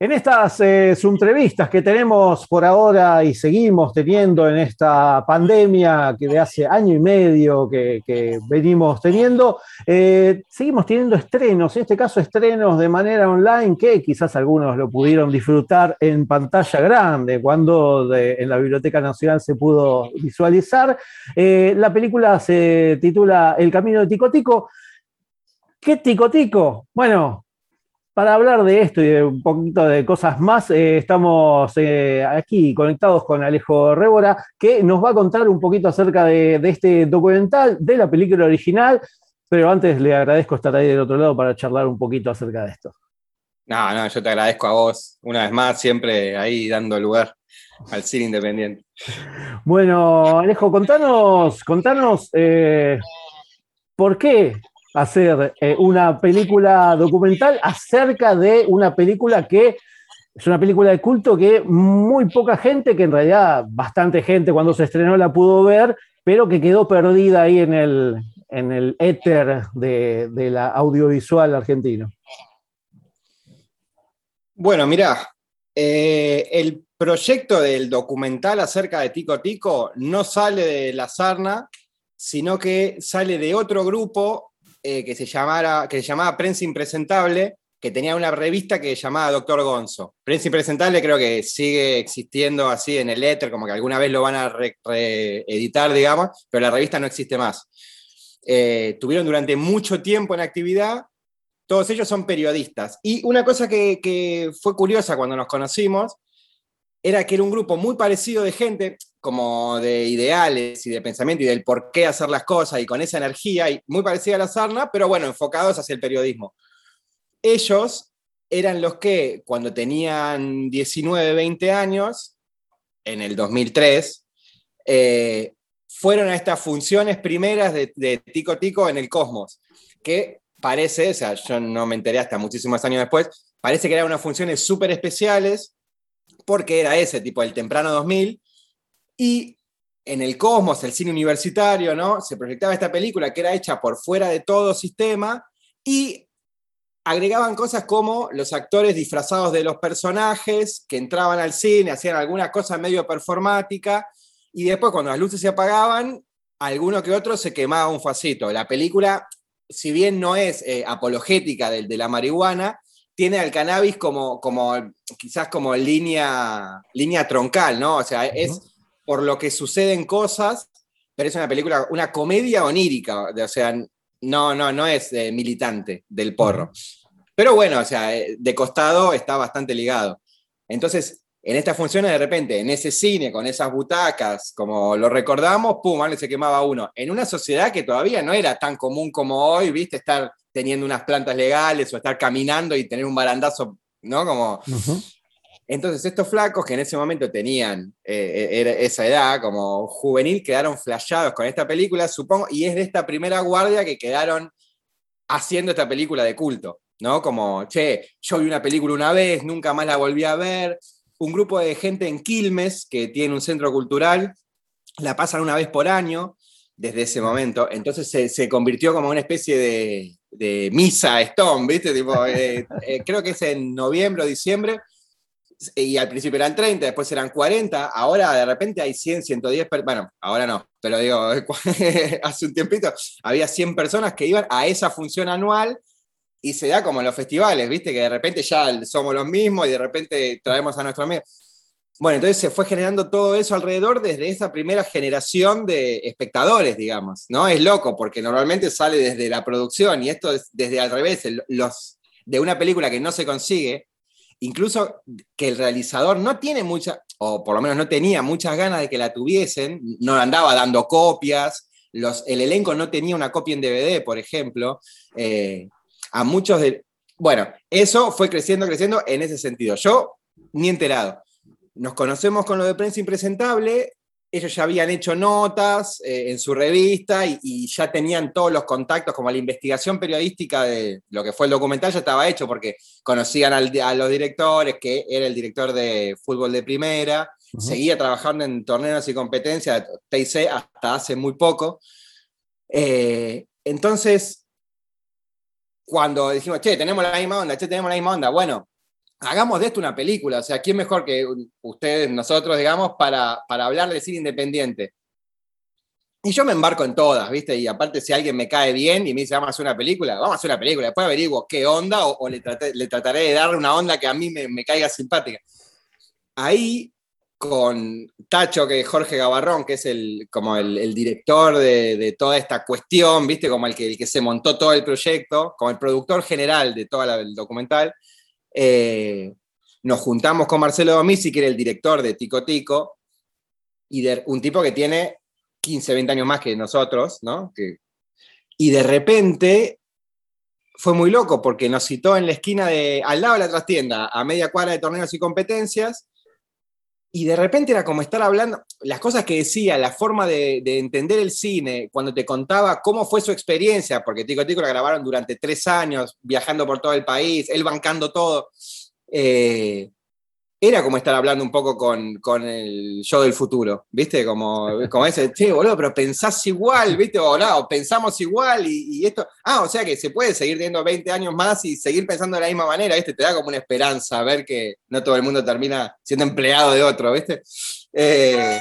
En estas eh, entrevistas que tenemos por ahora y seguimos teniendo en esta pandemia que de hace año y medio que, venimos teniendo, eh, seguimos teniendo estrenos, en este caso estrenos de manera online que quizás algunos lo pudieron disfrutar en pantalla grande cuando en la Biblioteca Nacional se pudo visualizar. Eh, la película se titula El Camino de Tico Tico. ¿Qué Tico Tico? Bueno, para hablar de esto y de un poquito de cosas más, eh, estamos eh, aquí conectados con Alejo Rébora, que nos va a contar un poquito acerca de, este documental, de la película original, pero antes le agradezco estar ahí del otro lado para charlar un poquito acerca de esto. No, no, yo te agradezco a vos, una vez más, siempre ahí dando lugar al cine independiente. Bueno, Alejo, contanos, contanos eh, por qué hacer eh, una película documental acerca de una película que es una película de culto que muy poca gente, que en realidad bastante gente cuando se estrenó la pudo ver, pero que quedó perdida ahí en el, en el éter de, la audiovisual argentino. Bueno, mira, eh, el proyecto del documental acerca de Tico Tico no sale de la Sarna, sino que sale de otro grupo eh, que, se llamara, que se llamaba Prensa Impresentable, que tenía una revista que se llamaba Doctor Gonzo. Prensa Impresentable creo que sigue existiendo así en el éter, como que alguna vez lo van a reeditar, digamos, pero la revista no existe más. Eh, tuvieron durante mucho tiempo en actividad, todos ellos son periodistas. Y una cosa que, que fue curiosa cuando nos conocimos era que era un grupo muy parecido de gente, como de ideales y de pensamiento y del por qué hacer las cosas y con esa energía, y muy parecida a la sarna, pero bueno, enfocados hacia el periodismo. Ellos eran los que cuando tenían 19, 20 años, en el 2003, eh, fueron a estas funciones primeras de, Tico Tico en el Cosmos, que parece, o sea, yo no me enteré hasta muchísimos años después, parece que eran unas funciones súper especiales, porque era ese tipo, el temprano 2000, y en el Cosmos, el cine universitario, ¿no? Se proyectaba esta película que era hecha por fuera de todo sistema y agregaban cosas como los actores disfrazados de los personajes que entraban al cine, hacían alguna cosa medio performática y después cuando las luces se apagaban, alguno que otro se quemaba un facito. La película, si bien no es eh, apologética de, de, la marihuana, tiene al cannabis como, como quizás como línea, línea troncal, ¿no? O sea, es por lo que suceden cosas, pero es una película, una comedia onírica, o sea, no, no, no es eh, militante del porro. Pero bueno, o sea, eh, de costado está bastante ligado. Entonces, en estas funciones, de repente, en ese cine, con esas butacas, como lo recordamos, pum, vale, se quemaba uno. En una sociedad que todavía no era tan común como hoy, viste, estar teniendo unas plantas legales o estar caminando y tener un barandazo, ¿no? Como. Entonces estos flacos que en ese momento tenían eh, eh, esa edad como juvenil quedaron flashados con esta película, supongo, y es de esta primera guardia que quedaron haciendo esta película de culto, ¿no? Como, che, yo vi una película una vez, nunca más la volví a ver. Un grupo de gente en Quilmes que tiene un centro cultural, la pasan una vez por año desde ese momento, entonces se, convirtió como una especie de, misa Stone, ¿viste? Tipo, eh, creo que es en noviembre o diciembre y al principio eran 30, después eran 40, ahora de repente hay 100, 110, bueno, ahora no, pero digo, hace un tiempito había 100 personas que iban a esa función anual y se da como en los festivales, ¿viste? Que de repente ya somos los mismos y de repente traemos a nuestro amigo. Bueno, entonces se fue generando todo eso alrededor desde esa primera generación de espectadores, digamos, ¿no? Es loco porque normalmente sale desde la producción y esto es desde al revés, los, de una película que no se consigue, incluso que el realizador no tiene mucha, o por lo menos no tenía muchas ganas de que la tuviesen, no andaba dando copias, los, el elenco no tenía una copia en DVD, por ejemplo, eh, a muchos de... Bueno, eso fue creciendo, creciendo en ese sentido. Yo ni enterado. Nos conocemos con lo de prensa impresentable, ellos ya habían hecho notas eh, en su revista y, ya tenían todos los contactos, como la investigación periodística de lo que fue el documental ya estaba hecho, porque conocían a los directores, que era el director de fútbol de primera, seguía trabajando en torneos y competencias, TIC hasta hace muy poco. Eh, entonces, cuando dijimos, che, tenemos la misma onda, che, tenemos la misma onda, bueno, hagamos de esto una película, o sea, ¿quién mejor que ustedes, nosotros, digamos, para, para hablar de cine independiente? Y yo me embarco en todas, ¿viste? Y aparte, si alguien me cae bien y me dice, vamos a hacer una película, vamos a hacer una película. Después averiguo qué onda o, le, trataré de darle una onda que a mí me, caiga simpática. Ahí, con Tacho, que Jorge Gavarrón, que es el, como el, director de, toda esta cuestión, ¿viste? Como el que, que se montó todo el proyecto, como el productor general de todo el documental, eh, nos juntamos con Marcelo Domisi, que era el director de Tico Tico, y de, un tipo que tiene 15, 20 años más que nosotros, ¿no? y de repente fue muy loco porque nos citó en la esquina de, al lado de la trastienda, a media cuadra de torneos y competencias, y de repente era como estar hablando, las cosas que decía, la forma de, entender el cine, cuando te contaba cómo fue su experiencia, porque Tico Tico la grabaron durante tres años, viajando por todo el país, él bancando todo. Eh, era como estar hablando un poco con, el yo del futuro, ¿viste? Como, como ese, che, boludo, pero pensás igual, ¿viste? O no, pensamos igual y, esto. Ah, o sea que se puede seguir teniendo 20 años más y seguir pensando de la misma manera, ¿viste? Te da como una esperanza ver que no todo el mundo termina siendo empleado de otro, ¿viste? Eh,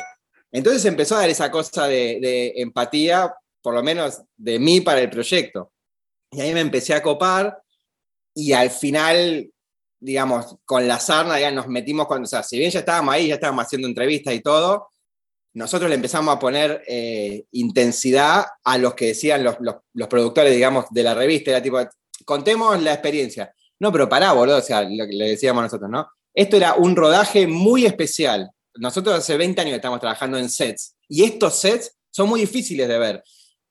entonces empezó a dar esa cosa de, de empatía, por lo menos de mí para el proyecto. Y ahí me empecé a copar y al final digamos, con la sarna, ya nos metimos cuando, o sea, si bien ya estábamos ahí, ya estábamos haciendo entrevistas y todo, nosotros le empezamos a poner eh, intensidad a los que decían los, los, productores, digamos, de la revista, era tipo, contemos la experiencia. No, pero pará, boludo, o sea, lo que le decíamos nosotros, ¿no? Esto era un rodaje muy especial. Nosotros hace 20 años estamos trabajando en sets y estos sets son muy difíciles de ver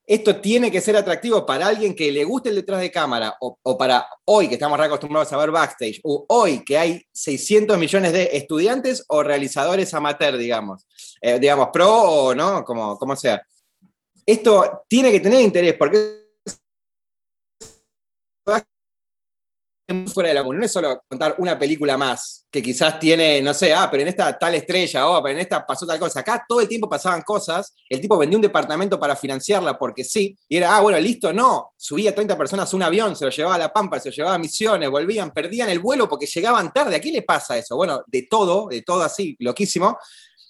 esto tiene que ser atractivo para alguien que le guste el detrás de cámara o, para hoy que estamos acostumbrados a ver backstage o hoy que hay 600 millones de estudiantes o realizadores amateur, digamos, eh, digamos, pro o no, como, como sea. Esto tiene que tener interés porque fuera de la común. No es solo contar una película más, que quizás tiene, no sé, ah, pero en esta tal estrella, oh, pero en esta pasó tal cosa. Acá todo el tiempo pasaban cosas, el tipo vendió un departamento para financiarla porque sí, y era, ah, bueno, listo, no, subía 30 personas a un avión, se lo llevaba a La Pampa, se lo llevaba a Misiones, volvían, perdían el vuelo porque llegaban tarde. ¿A qué le pasa eso? Bueno, de todo, de todo así, loquísimo.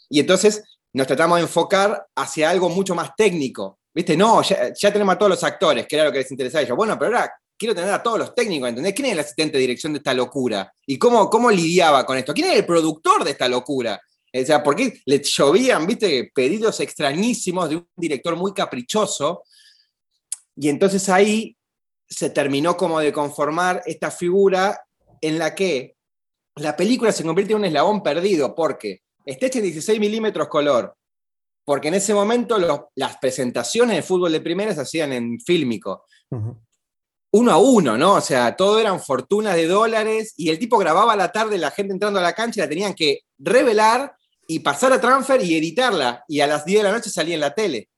Y entonces nos tratamos de enfocar hacia algo mucho más técnico. ¿Viste? No, ya, ya tenemos a todos los actores, que era lo que les interesaba a ellos. Bueno, pero ahora quiero tener a todos los técnicos, ¿entendés? ¿Quién es el asistente de dirección de esta locura? ¿Y cómo, cómo lidiaba con esto? ¿Quién es el productor de esta locura? O sea, ¿por qué le llovían, viste, pedidos extrañísimos de un director muy caprichoso? Y entonces ahí se terminó como de conformar esta figura en la que la película se convierte en un eslabón perdido, porque hecha en 16 milímetros color, porque en ese momento las presentaciones de fútbol de primera se hacían en fílmico uno a uno, ¿no? O sea, todo eran fortunas de dólares y el tipo grababa a la tarde la gente entrando a la cancha y la tenían que revelar y pasar a transfer y editarla y a las 10 de la noche salía en la tele.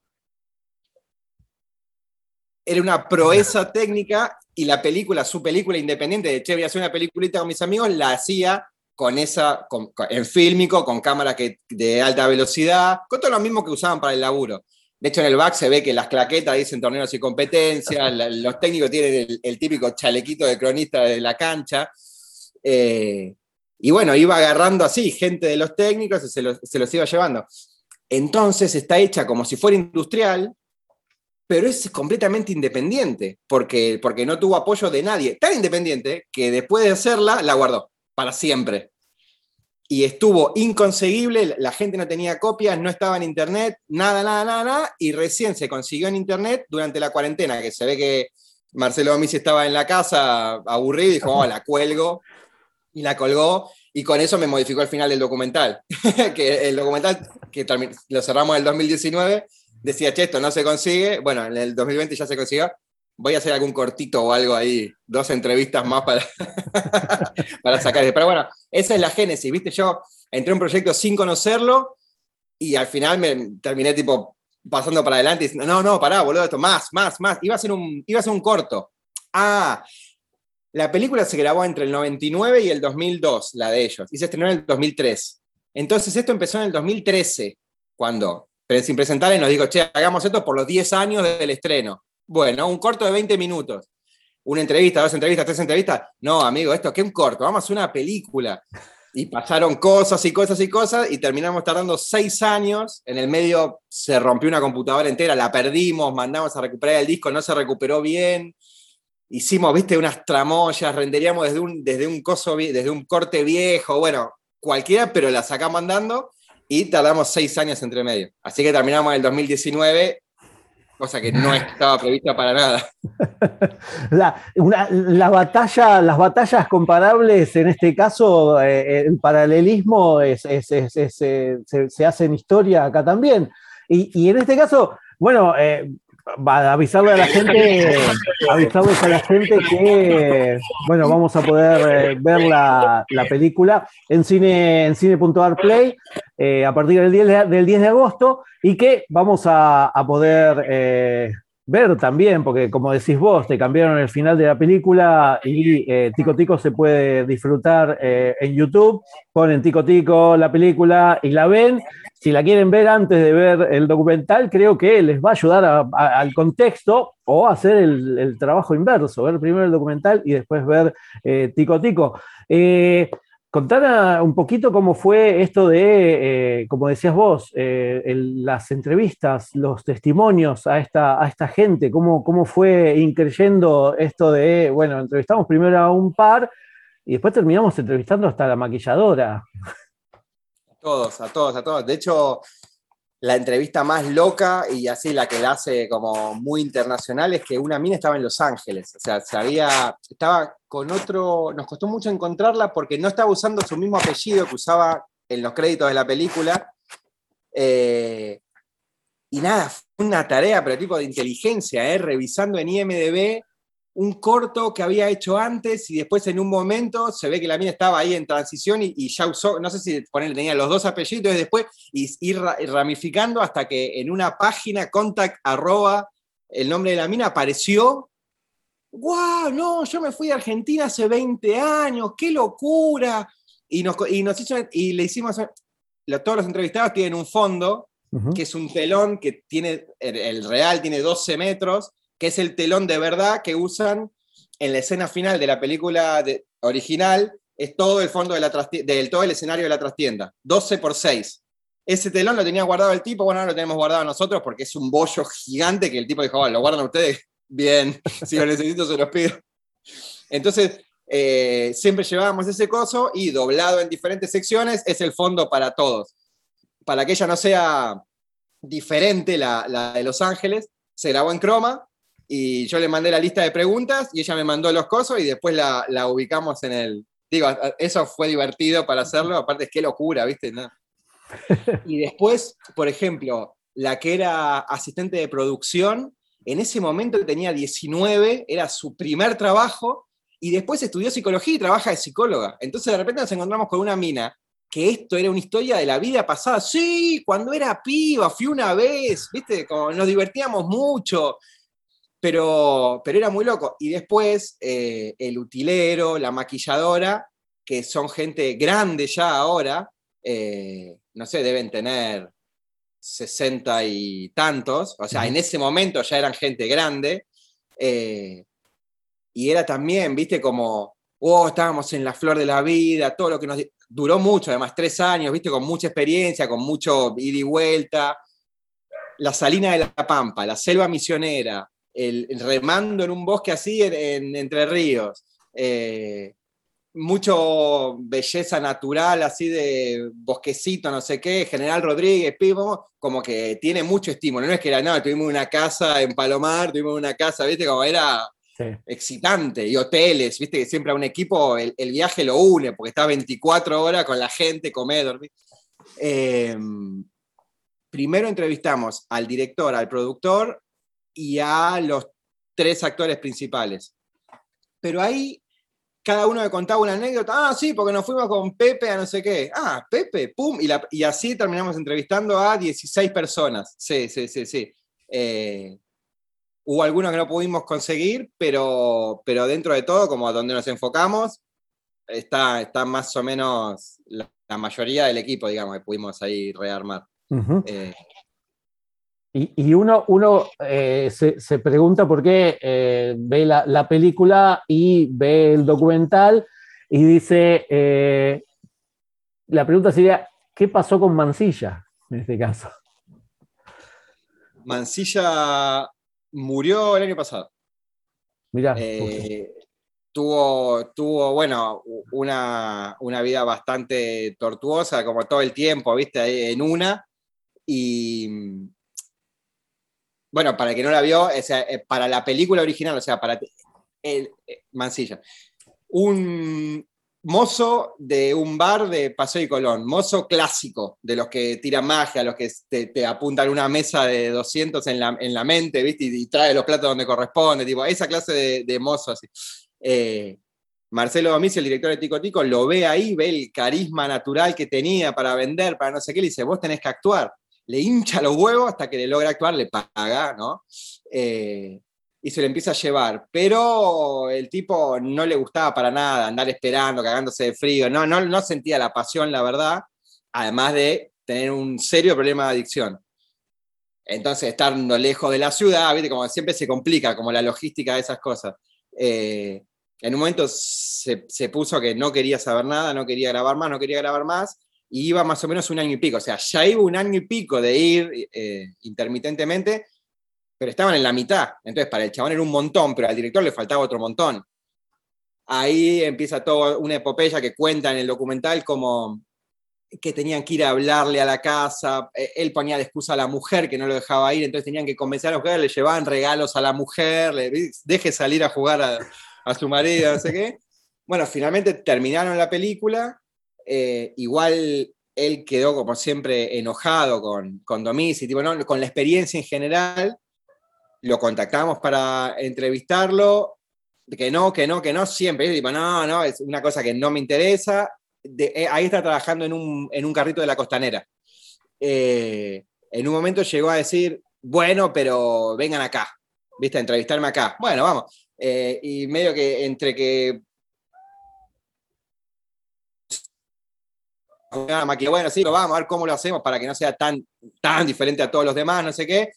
Era una proeza técnica y la película, su película independiente de che, voy a hacer una peliculita con mis amigos, la hacía con esa, en fílmico, con cámara que, de alta velocidad, con todo lo mismo que usaban para el laburo. De hecho, en el back se ve que las claquetas dicen torneos y competencias, los técnicos tienen el, típico chalequito de cronista de la cancha. Eh, y bueno, iba agarrando así gente de los técnicos y se los, iba llevando. Entonces está hecha como si fuera industrial, pero es completamente independiente, porque, porque no tuvo apoyo de nadie. Tan independiente que después de hacerla, la guardó para siempre y estuvo inconseguible, la gente no tenía copias, no estaba en internet, nada, nada, nada, nada, y recién se consiguió en internet durante la cuarentena, que se ve que Marcelo Domisi estaba en la casa aburrido y dijo, oh, la cuelgo, y la colgó, y con eso me modificó el final del documental, que el documental, que lo cerramos en el 2019, decía, che, esto no se consigue, bueno, en el 2020 ya se consiguió, voy a hacer algún cortito o algo ahí, dos entrevistas más para, para sacar. Pero bueno, esa es la génesis, ¿viste? Yo entré en un proyecto sin conocerlo y al final me terminé tipo pasando para adelante y diciendo, no, no, pará, boludo, esto, más, más, más. Iba a ser un, iba a ser un corto. Ah, la película se grabó entre el 99 y el 2002, la de ellos, y se estrenó en el 2003. Entonces esto empezó en el 2013, cuando sin presentarle nos dijo, che, hagamos esto por los 10 años del estreno. Bueno, un corto de 20 minutos. Una entrevista, dos entrevistas, tres entrevistas. No, amigo, esto, ¿qué un corto? Vamos a hacer una película. Y pasaron cosas y cosas y cosas y terminamos tardando seis años. En el medio se rompió una computadora entera, la perdimos, mandamos a recuperar el disco, no se recuperó bien. Hicimos, viste, unas tramoyas, renderíamos desde un, desde un, coso, desde un corte viejo, bueno, cualquiera, pero la sacamos andando y tardamos seis años entre medio. Así que terminamos en el 2019 cosa que no estaba prevista para nada. La, batalla, las batallas comparables, en este caso, eh, el paralelismo es, se, hace en historia acá también. Y, en este caso, bueno, eh, avisarle a la gente, avisarles a la gente que bueno, vamos a poder eh, ver la, película en cine en cine.ar play eh, a partir del 10, de, del 10 de agosto y que vamos a, poder eh, ver también, porque como decís vos, te cambiaron el final de la película y Tico Tico se puede disfrutar en YouTube, ponen Tico Tico la película y la ven si la quieren ver antes de ver el documental, creo que les va a ayudar al contexto o hacer el, trabajo inverso, ver primero el documental y después ver eh, Tico Tico. Eh, contar un poquito cómo fue esto de, eh, como decías vos, las entrevistas, los testimonios a esta, a esta gente, cómo, cómo fue increyendo esto de, bueno, entrevistamos primero a un par y después terminamos entrevistando hasta la maquilladora todos, a todos, a todos. De hecho, la entrevista más loca y así la que la hace como muy internacional es que una mina estaba en Los Ángeles. O sea, sabía, estaba con otro, nos costó mucho encontrarla porque no estaba usando su mismo apellido que usaba en los créditos de la película. Eh, y nada, fue una tarea, pero tipo de inteligencia, ¿eh? revisando en IMDB un corto que había hecho antes y después en un momento se ve que la mina estaba ahí en transición y, ya usó, no sé si ponerle, tenía los dos apellidos y después y, ir ramificando hasta que en una página contact arroba el nombre de la mina apareció. ¡Wow! No, yo me fui de Argentina hace 20 años, qué locura. Y nos, y nos hizo, y le hicimos, todos los entrevistados tienen un fondo, que es un telón que tiene, el real tiene 12 metros, que es el telón de verdad que usan en la escena final de la película original, es todo el fondo del todo el escenario de la trastienda, 12 por 6. Ese telón lo tenía guardado el tipo, bueno, ahora lo tenemos guardado nosotros porque es un bollo gigante que el tipo dijo, lo guardan ustedes, bien, si lo necesito se los pido. Entonces, eh, siempre llevábamos ese coso y doblado en diferentes secciones es el fondo para todos. Para que ella no sea diferente, la, la de Los Ángeles, se grabó en croma y yo le mandé la lista de preguntas y ella me mandó los cosos y después la, la ubicamos en el... Digo, eso fue divertido para hacerlo, aparte es que locura, ¿viste? Y después, por ejemplo, la que era asistente de producción, en ese momento tenía 19, era su primer trabajo, y después estudió psicología y trabaja de psicóloga. Entonces de repente nos encontramos con una mina que esto era una historia de la vida pasada. Sí, cuando era piba, fui una vez, ¿viste? Como nos divertíamos mucho pero, pero era muy loco. Y después eh, el utilero, la maquilladora, que son gente grande ya ahora, eh, no sé, deben tener sesenta y tantos, o sea, en ese momento ya eran gente grande, eh, y era también, viste, como, oh, estábamos en la flor de la vida, todo lo que nos duró mucho, además tres años, viste, con mucha experiencia, con mucho ida y vuelta. La Salina de la Pampa, la Selva Misionera, el, remando en un bosque así en, Entre Ríos. Eh, mucho belleza natural, así de bosquecito, no sé qué, General Rodríguez, Pivo, como que tiene mucho estímulo. No es que era, no, tuvimos una casa en Palomar, tuvimos una casa, viste, como era excitante, y hoteles, viste, que siempre a un equipo el, viaje lo une, porque está 24 horas con la gente, comer, dormir. Em, primero entrevistamos al director, al productor, y a los tres actores principales. Pero ahí cada uno me contaba una anécdota, ah, sí, porque nos fuimos con Pepe a no sé qué, ah, Pepe, pum, y, así terminamos entrevistando a 16 personas, sí, sí, sí, sí. Eh, hubo algunos que no pudimos conseguir, pero, pero dentro de todo, como a donde nos enfocamos, está, está más o menos la, mayoría del equipo, digamos, que pudimos ahí rearmar. Y, uno, uno eh, se, pregunta por qué eh, ve la, película y ve el documental y dice, eh, la pregunta sería, ¿qué pasó con Mansilla en este caso? Mansilla murió el año pasado. Mirá. tuvo, tuvo, bueno, una, una, vida bastante tortuosa, como todo el tiempo, viste, en una. Y, bueno, para el que no la vio, eh, para la película original, o sea, para el, eh, Mansilla, un mozo de un bar de Paseo y Colón, mozo clásico, de los que tiran magia, los que te, apuntan una mesa de 200 en la, en la mente, ¿viste? Y, trae los platos donde corresponde, tipo, esa clase de, mozo así. Eh, Marcelo Domicio, el director de Tico Tico, lo ve ahí, ve el carisma natural que tenía para vender, para no sé qué, le dice, vos tenés que actuar le hincha los huevos hasta que le logra actuar, le paga, ¿no? Eh, y se le empieza a llevar. Pero el tipo no le gustaba para nada andar esperando, cagándose de frío, no, no, no sentía la pasión, la verdad, además de tener un serio problema de adicción. Entonces, estando lejos de la ciudad, ¿viste? como siempre se complica, como la logística de esas cosas. Eh, en un momento se, se, puso que no quería saber nada, no quería grabar más, no quería grabar más, y iba más o menos un año y pico. O sea, ya iba un año y pico de ir eh, intermitentemente, pero estaban en la mitad. Entonces, para el chabón era un montón, pero al director le faltaba otro montón. Ahí empieza toda una epopeya que cuenta en el documental como que tenían que ir a hablarle a la casa, e, él ponía de excusa a la mujer que no lo dejaba ir, entonces tenían que convencer a la mujer, le llevaban regalos a la mujer, le deje salir a jugar a, a su marido, no sé qué. Bueno, finalmente terminaron la película eh, igual él quedó como siempre enojado con, con Domis y tipo, no, con la experiencia en general, lo contactamos para entrevistarlo, que no, que no, que no, siempre, tipo, no, no, es una cosa que no me interesa. Eh, ahí está trabajando en un, en un, carrito de la costanera. Eh, en un momento llegó a decir, bueno, pero vengan acá, ¿viste? A entrevistarme acá. Bueno, vamos. y medio que entre que bueno, sí, lo vamos a ver cómo lo hacemos para que no sea tan, tan diferente a todos los demás, no sé qué.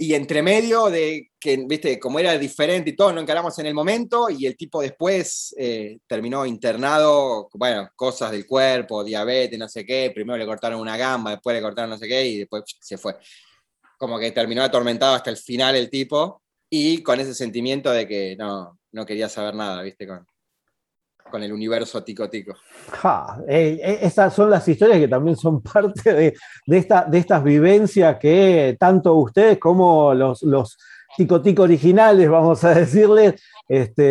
Y entre medio de que, viste, como era diferente y todo, no encaramos en el momento y el tipo después eh, terminó internado, bueno, cosas del cuerpo, diabetes, no sé qué. Primero le cortaron una gamba, después le cortaron no sé qué y después se fue. Como que terminó atormentado hasta el final el tipo y con ese sentimiento de que no, no quería saber nada, viste, con, con el universo Tico Tico. Eh, eh, esas son las historias que también son parte de, esta, de estas vivencias que tanto ustedes como los, los Tico Tico originales, vamos a decirles, este,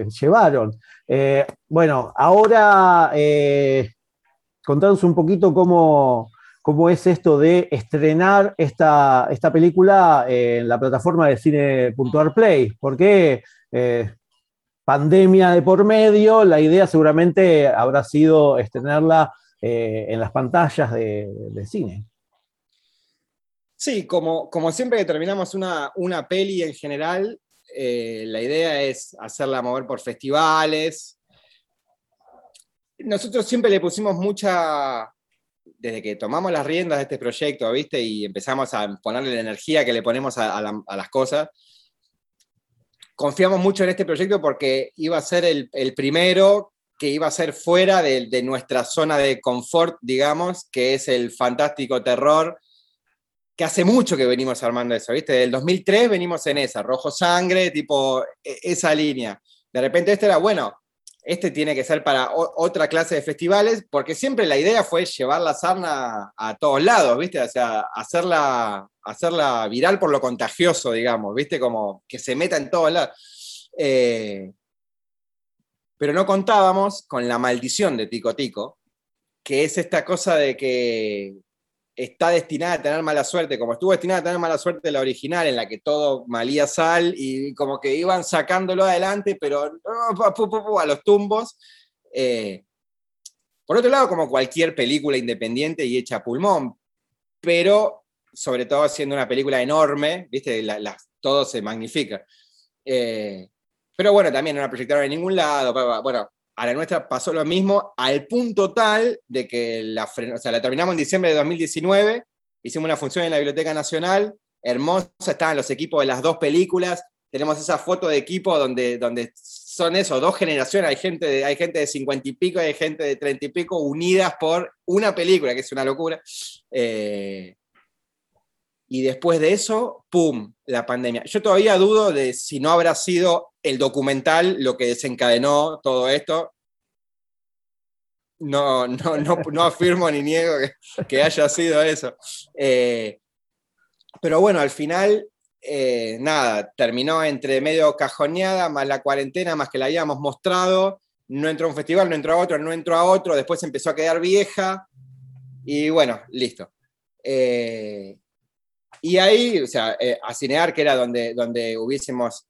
eh, llevaron. bueno, ahora contanos un poquito cómo, cómo es esto de estrenar esta, esta película en la plataforma de cine.arplay, porque pandemia de por medio, la idea seguramente habrá sido estrenarla eh, en las pantallas de, cine. Sí, como, como siempre que terminamos una, una peli en general, eh, la idea es hacerla mover por festivales. Nosotros siempre le pusimos mucha, desde que tomamos las riendas de este proyecto, ¿viste? Y empezamos a ponerle la energía que le ponemos a las cosas, confiamos mucho en este proyecto porque iba a ser el, primero que iba a ser fuera de, nuestra zona de confort, digamos, que es el fantástico terror, que hace mucho que venimos armando eso, ¿viste? Del 2003 venimos en esa, rojo sangre, tipo e, esa línea. De repente este era, bueno, este tiene que ser para otra clase de festivales, porque siempre la idea fue llevar la sarna a todos lados, ¿viste? O sea, hacerla, hacerla viral por lo contagioso, digamos, ¿viste? Como que se meta en todos lados. Eh, pero no contábamos con la maldición de Tico Tico, que es esta cosa de que está destinada a tener mala suerte, como estuvo destinada a tener mala suerte la original, en la que todo malía sal y como que iban sacándolo adelante, pero a los tumbos. Eh, por otro lado, como cualquier película independiente y hecha a pulmón, pero sobre todo siendo una película enorme, ¿viste? todo se magnifica. Eh, pero bueno, también no la proyectaron en ningún lado. Bueno, a la nuestra pasó lo mismo, al punto tal de que la, o sea, la terminamos en diciembre de 2019, hicimos una función en la Biblioteca Nacional, hermosa, estaban los equipos de las dos películas, tenemos esa foto de equipo donde, donde son eso, dos generaciones, hay gente de, hay gente de 50 y pico hay gente de 30 y pico unidas por una película, que es una locura. Eh, y después de eso, ¡pum!, la pandemia. Yo todavía dudo de si no habrá sido el documental lo que desencadenó todo esto. No, no, no, afirmo ni niego que, haya sido eso. Eh, pero bueno, al final eh, nada, terminó entre medio cajoneada, más la cuarentena, más que la habíamos mostrado. No entró a un festival, no entró a otro, no entró a otro, después empezó a quedar vieja. Y bueno, listo. Eh, y ahí, o sea, eh, a Cinear, que era donde, donde hubiésemos,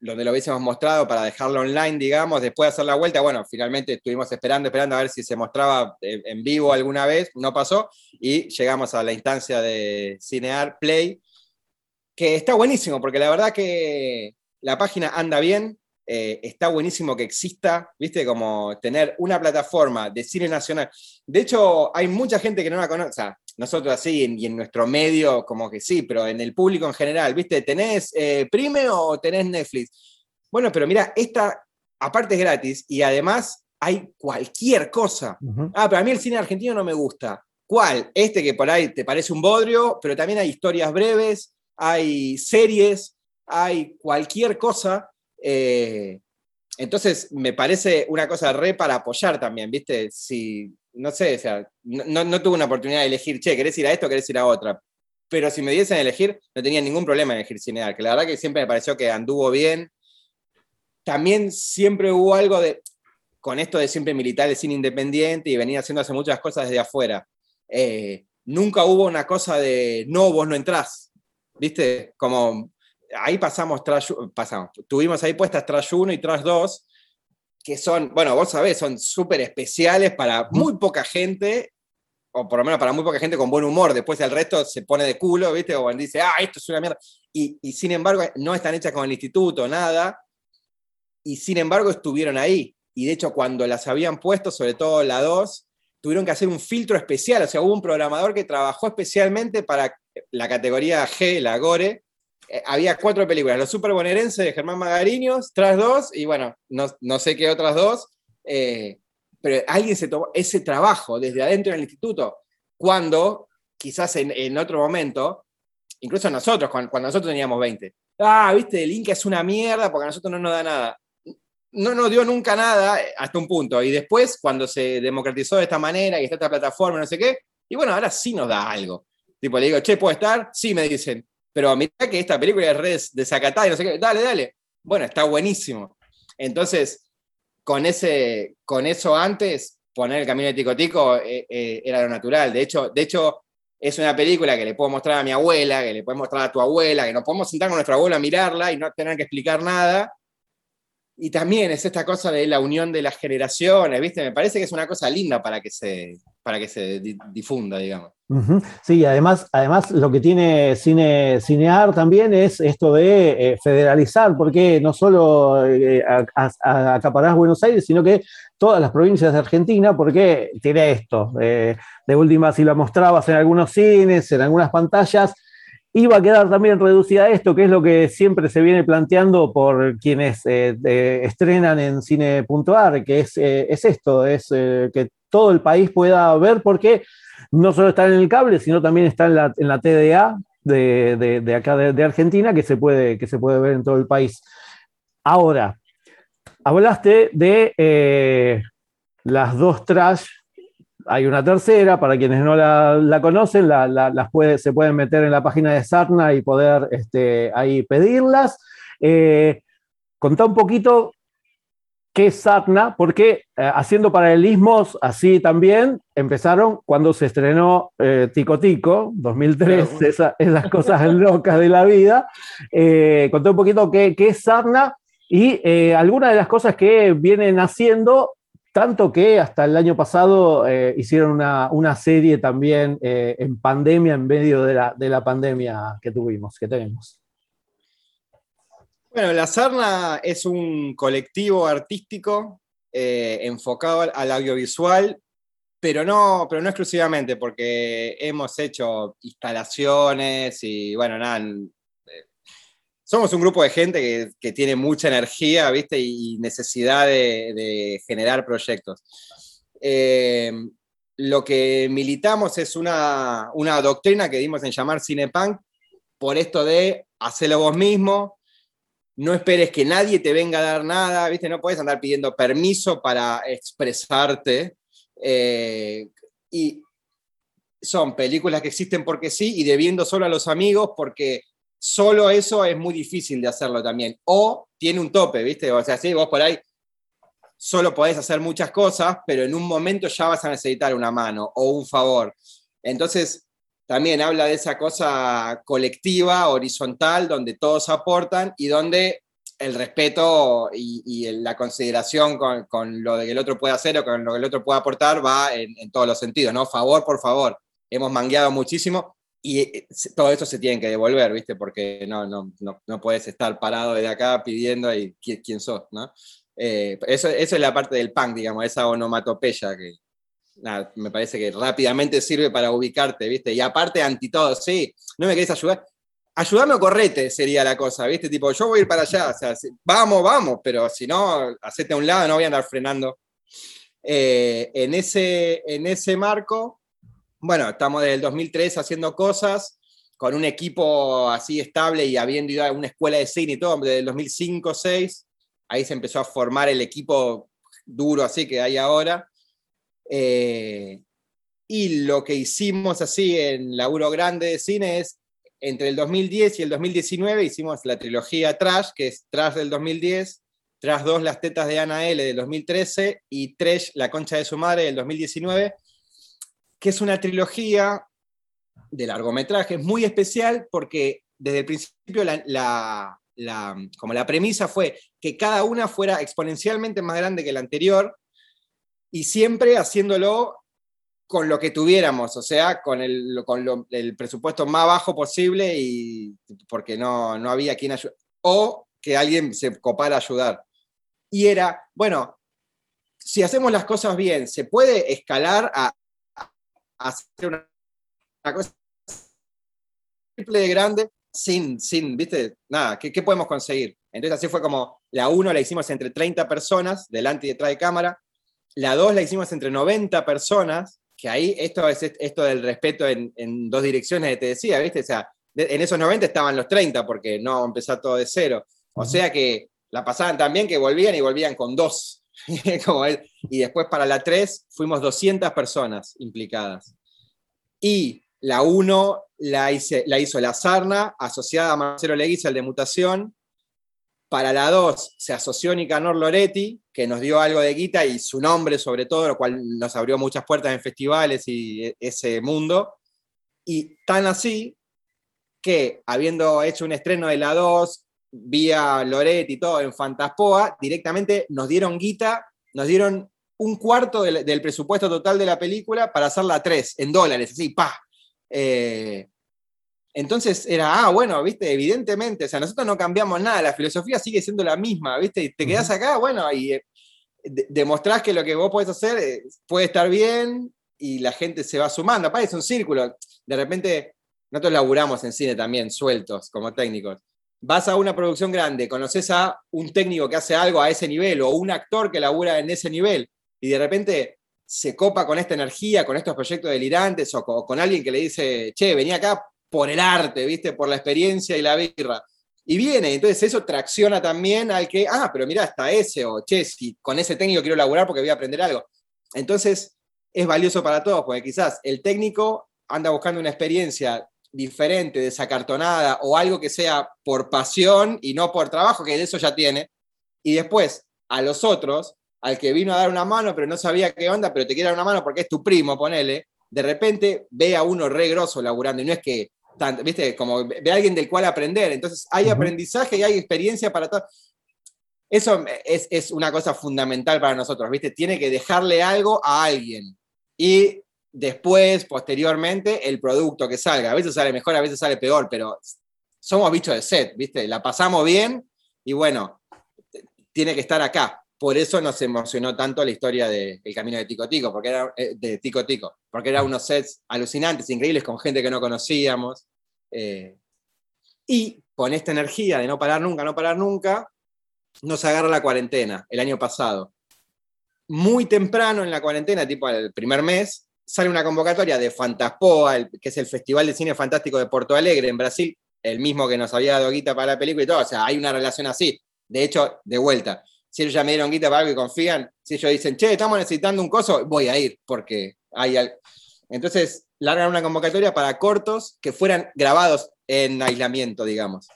donde lo hubiésemos mostrado para dejarlo online, digamos, después de hacer la vuelta, bueno, finalmente estuvimos esperando, esperando a ver si se mostraba en vivo alguna vez, no pasó, y llegamos a la instancia de Cinear Play, que está buenísimo, porque la verdad que la página anda bien, eh, está buenísimo que exista, viste, como tener una plataforma de cine nacional. De hecho, hay mucha gente que no la conoce, o sea, nosotros así, y en nuestro medio, como que sí, pero en el público en general, viste, ¿tenés eh, Prime o tenés Netflix? Bueno, pero mira, esta aparte es gratis y además hay cualquier cosa. Ah, pero a mí el cine argentino no me gusta. ¿Cuál? Este que por ahí te parece un bodrio, pero también hay historias breves, hay series, hay cualquier cosa. Eh, entonces, me parece una cosa re para apoyar también, ¿viste? Si, no sé, o sea, no, tuve una oportunidad de elegir, che, ¿querés ir a esto o querés ir a otra? Pero si me diesen elegir, no tenía ningún problema en elegir Cinear, que la verdad que siempre me pareció que anduvo bien. También siempre hubo algo de, con esto de siempre militar el cine independiente y venía haciendo hace muchas cosas desde afuera. Eh, nunca hubo una cosa de, no, vos no entrás. ¿viste? Como ahí pasamos, pasamos, tuvimos ahí puestas Trash 1 y Trash 2, que son, bueno, vos sabés, son súper especiales para muy poca gente, o por lo menos para muy poca gente con buen humor. Después el resto se pone de culo, ¿viste? O dice, ah, esto es una mierda. Y, y sin embargo, no están hechas con el instituto, nada. Y sin embargo, estuvieron ahí. Y de hecho, cuando las habían puesto, sobre todo la 2, tuvieron que hacer un filtro especial. O sea, hubo un programador que trabajó especialmente para la categoría G, la Gore, eh, había cuatro películas, Los Super Bonaerenses de Germán Magariños, tras dos, y bueno, no, sé qué otras dos, eh, pero alguien se tomó ese trabajo desde adentro del instituto, cuando quizás en, otro momento, incluso nosotros, cuando, nosotros teníamos 20, ah, viste, el Inca es una mierda porque a nosotros no nos da nada. No nos dio nunca nada eh, hasta un punto. Y después, cuando se democratizó de esta manera y está esta plataforma, no sé qué, y bueno, ahora sí nos da algo. Tipo, le digo, che, ¿puedo estar? Sí, me dicen. Pero mira que esta película es red de Zacatá y no sé qué. Dale, dale. Bueno, está buenísimo. Entonces, con, ese, con eso antes, poner el camino de Tico Tico eh, eh, era lo natural. De hecho, de hecho, es una película que le puedo mostrar a mi abuela, que le puedo mostrar a tu abuela, que nos podemos sentar con nuestra abuela a mirarla y no tener que explicar nada. Y también es esta cosa de la unión de las generaciones, ¿viste? Me parece que es una cosa linda para que se, para que se difunda, digamos. Sí, además, además lo que tiene cine, Cinear también es esto de eh, federalizar, porque no solo eh, acaparás Buenos Aires, sino que todas las provincias de Argentina, porque tiene esto. Eh, de última, si lo mostrabas en algunos cines, en algunas pantallas, iba a quedar también reducida a esto, que es lo que siempre se viene planteando por quienes estrenan en cine.ar, que es, es esto, es que todo el país pueda ver, porque no solo está en el cable, sino también está en la, TDA de, acá de, Argentina, que se, puede, que se puede ver en todo el país. Ahora, hablaste de eh, las dos trash. Hay una tercera, para quienes no la, conocen, las puede, se pueden meter en la página de Sarna y poder este, ahí pedirlas. Eh, contá un poquito qué es Satna, porque eh, haciendo paralelismos así también empezaron cuando se estrenó eh, Tico Tico, 2003, esas cosas locas de la vida. Eh, conté un poquito qué, qué es Satna y algunas de las cosas que vienen haciendo, tanto que hasta el año pasado hicieron una, serie también en pandemia, en medio de la, de la pandemia que tuvimos, que tenemos. Bueno, La Sarna es un colectivo artístico eh, enfocado al, audiovisual, pero no, pero no exclusivamente, porque hemos hecho instalaciones y, bueno, nada, eh, somos un grupo de gente que, tiene mucha energía, ¿viste? Y necesidad de, generar proyectos. Eh, lo que militamos es una, una doctrina que dimos en llamar Cinepunk, por esto de hacerlo vos mismo, no esperes que nadie te venga a dar nada, ¿viste? No puedes andar pidiendo permiso para expresarte. Eh, y son películas que existen porque sí y debiendo solo a los amigos porque solo eso es muy difícil de hacerlo también. O tiene un tope, ¿viste? O sea, sí, vos por ahí solo podés hacer muchas cosas, pero en un momento ya vas a necesitar una mano o un favor. Entonces, también habla de esa cosa colectiva, horizontal, donde todos aportan y donde el respeto y, la consideración con, lo que el otro puede hacer o con lo que el otro puede aportar va en, todos los sentidos, ¿no? Favor por favor. Hemos mangueado muchísimo y eh, todo eso se tiene que devolver, ¿viste? Porque no, no, no, puedes estar parado desde acá pidiendo ahí quién, sos, ¿no? Eh, eso, eso es la parte del punk, digamos, esa onomatopeya que, me parece que rápidamente sirve para ubicarte, ¿viste? Y aparte, ante todo, sí, no me querés ayudar. Ayúdame o correte sería la cosa, ¿viste? Tipo, yo voy a ir para allá, vamos, vamos, pero si no, hacete a un lado, no voy a andar frenando. Eh, en, ese, en ese marco, bueno, estamos desde el 2003 haciendo cosas con un equipo así estable y habiendo ido a una escuela de cine y todo, desde el 2005-2006, ahí se empezó a formar el equipo duro así que hay ahora. Eh, y lo que hicimos así en Laburo Grande de Cine es, entre el 2010 y el 2019 hicimos la trilogía Trash, que es Trash del 2010, Trash 2 Las Tetas de Ana L del 2013 y Trash La Concha de su Madre del 2019, que es una trilogía de largometraje muy especial porque desde el principio la, como la premisa fue que cada una fuera exponencialmente más grande que la anterior y siempre haciéndolo con lo que tuviéramos, o sea, con el, con el presupuesto más bajo posible y porque no, no había quien ayudar, o que alguien se copara a ayudar. Y era, bueno, si hacemos las cosas bien, ¿se puede escalar a, hacer una, cosa triple de grande sin, sin, viste, nada, ¿qué, ¿qué, podemos conseguir? Entonces así fue como la 1 la hicimos entre 30 personas, delante y detrás de cámara, la 2 la hicimos entre 90 personas, que ahí esto es esto del respeto en, dos direcciones te decía, ¿viste? O sea, en esos 90 estaban los 30 porque no empezó todo de cero. O sea que la pasaban también que volvían y volvían con dos. y después para la 3 fuimos 200 personas implicadas. Y la 1 la, hizo la Sarna, asociada a Marcelo Leguiza, el de mutación, para la 2 se asoció Nicanor Loretti, que nos dio algo de guita y su nombre sobre todo, lo cual nos abrió muchas puertas en festivales y e, ese mundo. Y tan así que, habiendo hecho un estreno de la 2, vía Loretti y todo en Fantaspoa, directamente nos dieron guita, nos dieron un cuarto del, presupuesto total de la película para hacer la 3 en dólares, así, pa. Eh, entonces era, ah, bueno, viste, evidentemente, o sea, nosotros no cambiamos nada, la filosofía sigue siendo la misma, viste, y te quedas acá, bueno, y eh, demostrás que lo que vos podés hacer eh, puede estar bien y la gente se va sumando. Aparte es un círculo, de repente nosotros laburamos en cine también, sueltos como técnicos. Vas a una producción grande, conoces a un técnico que hace algo a ese nivel o un actor que labura en ese nivel y de repente se copa con esta energía, con estos proyectos delirantes o con, alguien que le dice, che, vení acá por el arte, ¿viste? Por la experiencia y la birra. Y viene, entonces eso tracciona también al que, ah, pero mira, está ese, o che, si con ese técnico quiero laburar porque voy a aprender algo. Entonces es valioso para todos, porque quizás el técnico anda buscando una experiencia diferente, desacartonada, o algo que sea por pasión y no por trabajo, que de eso ya tiene. Y después, a los otros, al que vino a dar una mano, pero no sabía qué onda, pero te quiere dar una mano porque es tu primo, ponele, de repente ve a uno re grosso laburando, y no es que, tanto, viste, como ve a alguien del cual aprender, entonces hay aprendizaje y hay experiencia para todo. Eso es, es, una cosa fundamental para nosotros, ¿viste? Tiene que dejarle algo a alguien. Y después, posteriormente, el producto que salga. A veces sale mejor, a veces sale peor, pero somos bichos de set, ¿viste? La pasamos bien y bueno, tiene que estar acá. Por eso nos emocionó tanto la historia del Camino de Tico Tico, porque era eh, de Tico Tico, porque eran unos sets alucinantes, increíbles, con gente que no conocíamos. Eh, y con esta energía de no parar nunca, no parar nunca, nos agarra la cuarentena el año pasado. Muy temprano en la cuarentena, tipo el primer mes, sale una convocatoria de Fantaspoa, que es el Festival de Cine Fantástico de Porto Alegre en Brasil, el mismo que nos había dado guita para la película y todo, o sea, hay una relación así. De hecho, de vuelta, si ellos ya me dieron guita para algo y confían, si ellos dicen, che, estamos necesitando un coso, voy a ir, porque hay algo. Entonces, largan una convocatoria para cortos que fueran grabados en aislamiento, digamos.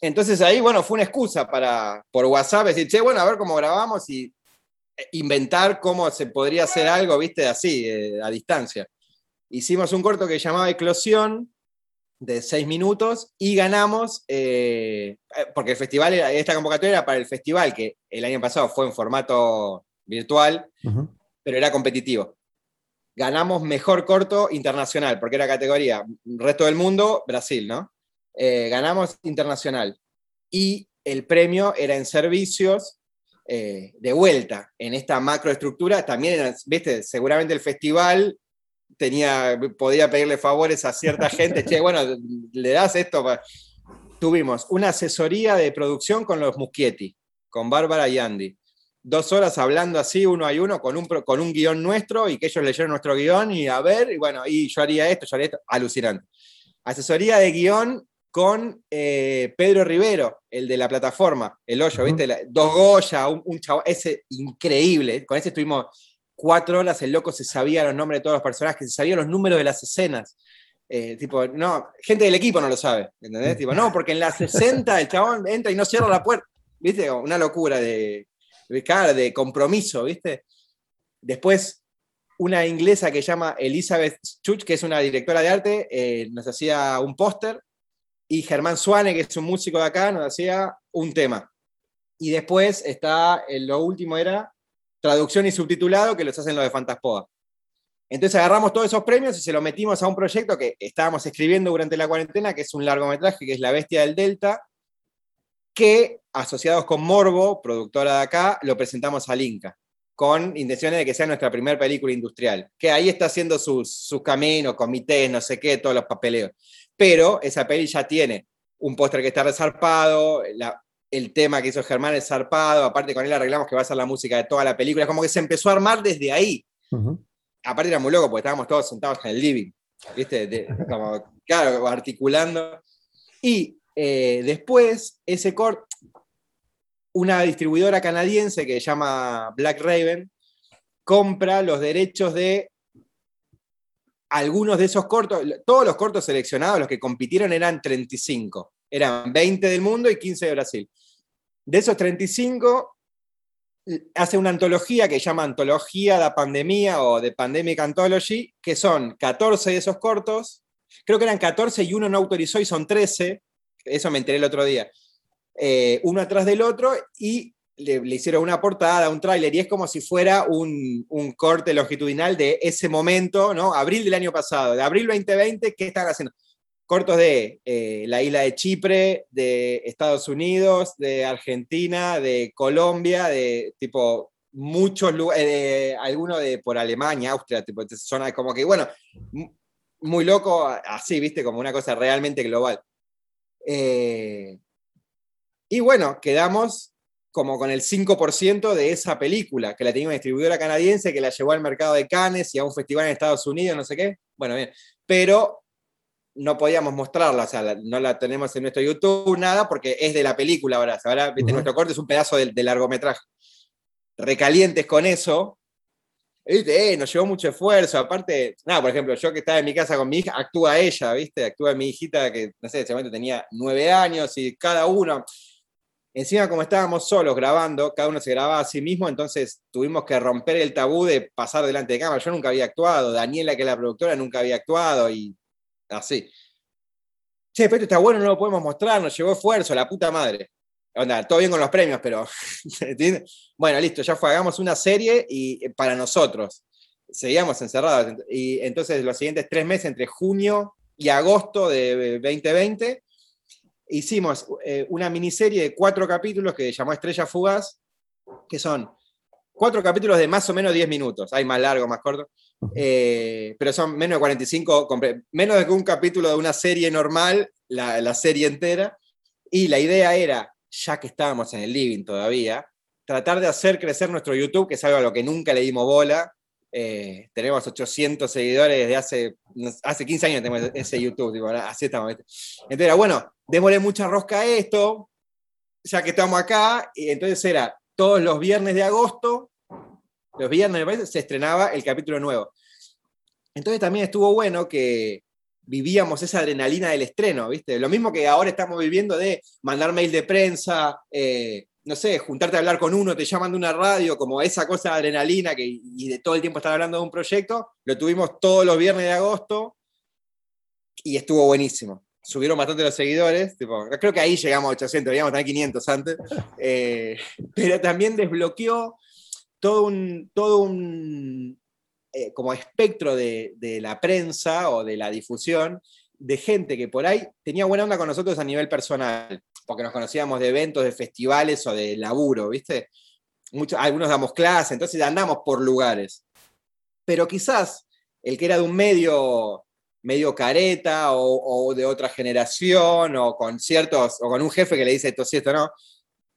Entonces ahí, bueno, fue una excusa para, por WhatsApp, decir, che, bueno, a ver cómo grabamos y inventar cómo se podría hacer algo, viste, así, eh, a distancia. Hicimos un corto que llamaba Eclosión, de seis minutos, y ganamos, eh, porque el festival, esta convocatoria era para el festival, que el año pasado fue en formato virtual, pero era competitivo. Ganamos mejor corto internacional, porque era categoría resto del mundo, Brasil, ¿no? Eh, ganamos internacional. Y el premio era en servicios eh, de vuelta en esta macroestructura. También, viste, seguramente el festival tenía, podía pedirle favores a cierta gente. che, bueno, le das esto. Tuvimos una asesoría de producción con los Muschietti, con Bárbara y Andy. Dos horas hablando así, uno a uno, con un, con un guion nuestro y que ellos leyeron nuestro guion y a ver, y bueno, y yo haría esto, yo haría esto, alucinante. Asesoría de guion con eh, Pedro Rivero, el de la plataforma, el hoyo, ¿viste? dos Goya, un, un chavo, ese increíble. Con ese estuvimos cuatro horas, el loco se sabía los nombres de todos los personajes, se sabía los números de las escenas. Eh, tipo, no, gente del equipo no lo sabe, ¿entendés? tipo, no, porque en las 60 el chabón entra y no cierra la puerta, ¿viste? Una locura de, de, de compromiso, ¿viste? Después, una inglesa que se llama Elizabeth Chuch, que es una directora de arte, eh, nos hacía un póster y Germán Suane, que es un músico de acá, nos hacía un tema. Y después está, lo último era traducción y subtitulado, que los hacen los de Fantaspoa. Entonces agarramos todos esos premios y se los metimos a un proyecto que estábamos escribiendo durante la cuarentena, que es un largometraje, que es La Bestia del Delta, que asociados con Morbo, productora de acá, lo presentamos al Inca, con intenciones de que sea nuestra primera película industrial, que ahí está haciendo sus, sus caminos, comités, no sé qué, todos los papeleos pero esa peli ya tiene un póster que está resarpado, el tema que hizo Germán es zarpado, aparte con él arreglamos que va a ser la música de toda la película, como que se empezó a armar desde ahí. Aparte era muy loco porque estábamos todos sentados en el living, ¿viste? como, claro, articulando. Y eh, después, ese corte, una distribuidora canadiense que se llama Black Raven, compra los derechos de algunos de esos cortos, todos los cortos seleccionados, los que compitieron eran 35. Eran 20 del mundo y 15 de Brasil. De esos 35, hace una antología que llama Antología de Pandemia o de Pandemic Anthology, que son 14 de esos cortos. Creo que eran 14 y uno no autorizó y son 13. Eso me enteré el otro día. Eh, uno atrás del otro y le, hicieron una portada, un tráiler, y es como si fuera un, corte longitudinal de ese momento, ¿no? Abril del año pasado, de abril 2020, ¿qué están haciendo? Cortos de eh, la isla de Chipre, de Estados Unidos, de Argentina, de Colombia, de tipo muchos lugares, eh, algunos de por Alemania, Austria, tipo, zona como que, bueno, muy loco, así, viste, como una cosa realmente global. Eh, y bueno, quedamos como con el 5% de esa película, que la tenía una distribuidora canadiense que la llevó al mercado de Cannes y a un festival en Estados Unidos, no sé qué. Bueno, bien. Pero no podíamos mostrarla, o sea, no la tenemos en nuestro YouTube, nada, porque es de la película ahora. Ahora, viste, nuestro corte es un pedazo de, largometraje. Recalientes con eso, ¿viste? Eh, nos llevó mucho esfuerzo. Aparte, nada, por ejemplo, yo que estaba en mi casa con mi hija, actúa ella, ¿viste? Actúa mi hijita que, no sé, ese momento tenía nueve años y cada uno Encima, como estábamos solos grabando, cada uno se grababa a sí mismo, entonces tuvimos que romper el tabú de pasar delante de cámara. Yo nunca había actuado, Daniela, que es la productora, nunca había actuado y así. Che, pero está bueno, no lo podemos mostrar, nos llevó esfuerzo, la puta madre. Onda, todo bien con los premios, pero. bueno, listo, ya fue, hagamos una serie y eh, para nosotros. Seguíamos encerrados. Y entonces, los siguientes tres meses, entre junio y agosto de 2020, hicimos eh, una miniserie de cuatro capítulos que llamó Estrella Fugaz, que son cuatro capítulos de más o menos 10 minutos. Hay más largo, más corto. Eh, pero son menos de 45, menos de un capítulo de una serie normal, la, la serie entera. Y la idea era, ya que estábamos en el living todavía, tratar de hacer crecer nuestro YouTube, que es algo a lo que nunca le dimos bola, eh, tenemos 800 seguidores desde hace, hace 15 años tenemos ese YouTube, así estamos. Entonces era, bueno, démosle mucha rosca a esto, ya que estamos acá, y entonces era todos los viernes de agosto, los viernes se estrenaba el capítulo nuevo. Entonces también estuvo bueno que vivíamos esa adrenalina del estreno, ¿viste? Lo mismo que ahora estamos viviendo de mandar mail de prensa, eh, no sé, juntarte a hablar con uno, te llaman de una radio, como esa cosa de adrenalina que, y de todo el tiempo estar hablando de un proyecto, lo tuvimos todos los viernes de agosto y estuvo buenísimo. Subieron bastante los seguidores, creo que ahí llegamos a 800, a tener 500 antes, eh, pero también desbloqueó todo un, todo un eh, como espectro de, de la prensa o de la difusión de gente que por ahí tenía buena onda con nosotros a nivel personal porque nos conocíamos de eventos, de festivales o de laburo, ¿viste? Muchos, algunos damos clases, entonces andamos por lugares. Pero quizás el que era de un medio medio careta o, de otra generación o con ciertos o con un jefe que le dice esto sí, esto no,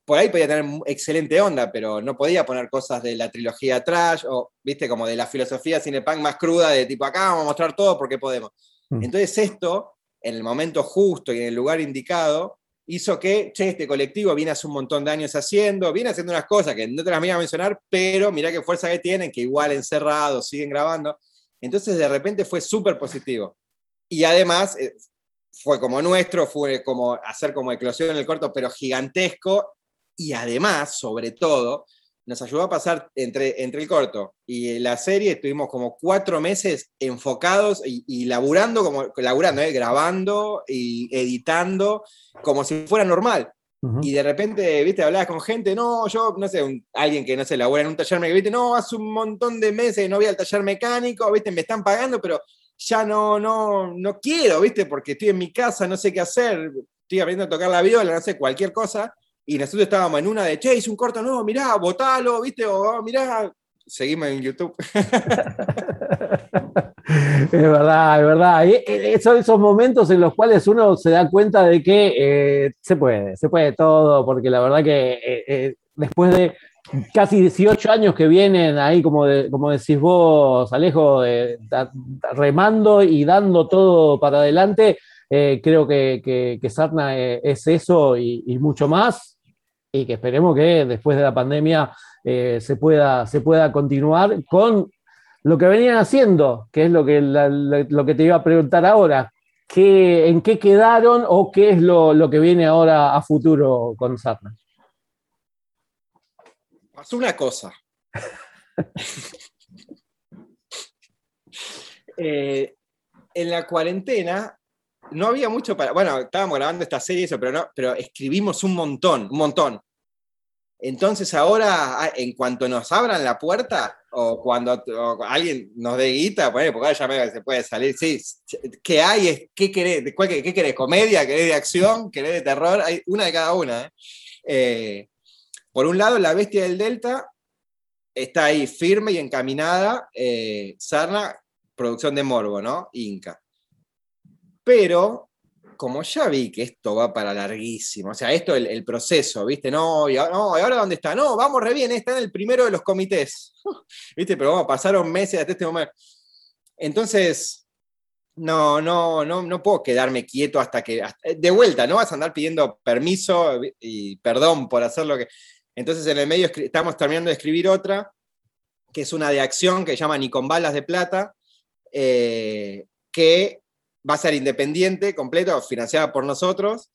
por ahí podía tener excelente onda, pero no podía poner cosas de la trilogía trash o, viste, como de la filosofía cinepunk más cruda de tipo acá vamos a mostrar todo porque podemos. Mm. Entonces esto, en el momento justo y en el lugar indicado, hizo que, che, este colectivo viene hace un montón de años haciendo, viene haciendo unas cosas que no te las voy a mencionar, pero mirá qué fuerza que tienen, que igual encerrados, siguen grabando. Entonces de repente fue súper positivo. Y además eh, fue como nuestro, fue como hacer como eclosión en el corto, pero gigantesco. Y además, sobre todo, nos ayudó a pasar entre, entre el corto y la serie, estuvimos como cuatro meses enfocados y, laburando, como, laburando ¿eh? grabando y editando, como si fuera normal. Y de repente, viste, hablabas con gente, no, yo, no sé, alguien que no se labura en un taller mecánico, viste, no, hace un montón de meses no voy al taller mecánico, viste, me están pagando, pero ya no, no, no quiero, viste, porque estoy en mi casa, no sé qué hacer, estoy aprendiendo a tocar la viola, no sé, cualquier cosa y nosotros estábamos en una de, che, hice un corto nuevo, mirá, botalo, viste, o oh, mirá, seguimos en YouTube. es verdad, es verdad. Y son esos momentos en los cuales uno se da cuenta de que eh, se puede, se puede todo, porque la verdad que eh, eh, después de casi 18 años que vienen ahí, como, como decís vos, Alejo, remando y dando todo para adelante, creo que, que, Sarna es eso y, y, mucho más y que esperemos que después de la pandemia eh, se, pueda, se pueda continuar con lo que venían haciendo, que es lo que, lo que te iba a preguntar ahora. ¿Qué, ¿En qué quedaron o qué es lo, que viene ahora a futuro con Sarna? Pasó una cosa. Eh, en la cuarentena no había mucho para. Bueno, estábamos grabando esta serie, eso, pero no, pero escribimos un montón, un montón. Entonces ahora, ah, en cuanto nos abran la puerta, o cuando alguien nos dé guita, porque ahora ya me, se puede salir, sí, ¿qué hay? ¿Qué querés? ¿Qué querés? ¿Comedia? ¿Querés de acción? ¿Querés de terror? Hay una de cada una. ¿eh? Eh, por un lado, La Bestia del Delta está ahí firme y encaminada, eh, Sarna, producción de Morbo, ¿no? Inca. Pero, como ya vi que esto va para larguísimo, o sea, esto el, el proceso, ¿viste? No y, ahora, dónde está? No, vamos re bien, está en el primero de los comités, ¿viste? Pero bueno, pasaron meses hasta este momento. Entonces, no, no, no, no puedo quedarme quieto hasta que, de vuelta, no vas a andar pidiendo permiso y perdón por hacer lo que... Entonces, en el medio estamos terminando de escribir otra, que es una de acción que se llama Ni con balas de plata, eh, que va a ser independiente, completo, financiada por nosotros.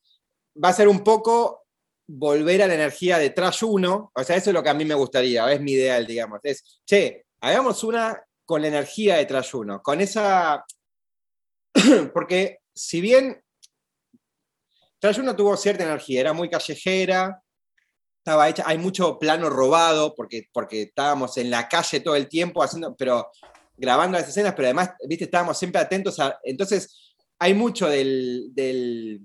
Va a ser un poco volver a la energía de Trash 1, o sea, eso es lo que a mí me gustaría, es mi ideal, digamos. Es, che, hagamos una con la energía de Trash 1, con esa... Porque si bien Trash 1 tuvo cierta energía, era muy callejera, estaba hecha, hay mucho plano robado, porque, porque estábamos en la calle todo el tiempo haciendo, pero grabando las escenas, pero además, viste, estábamos siempre atentos a... Entonces, hay mucho del, del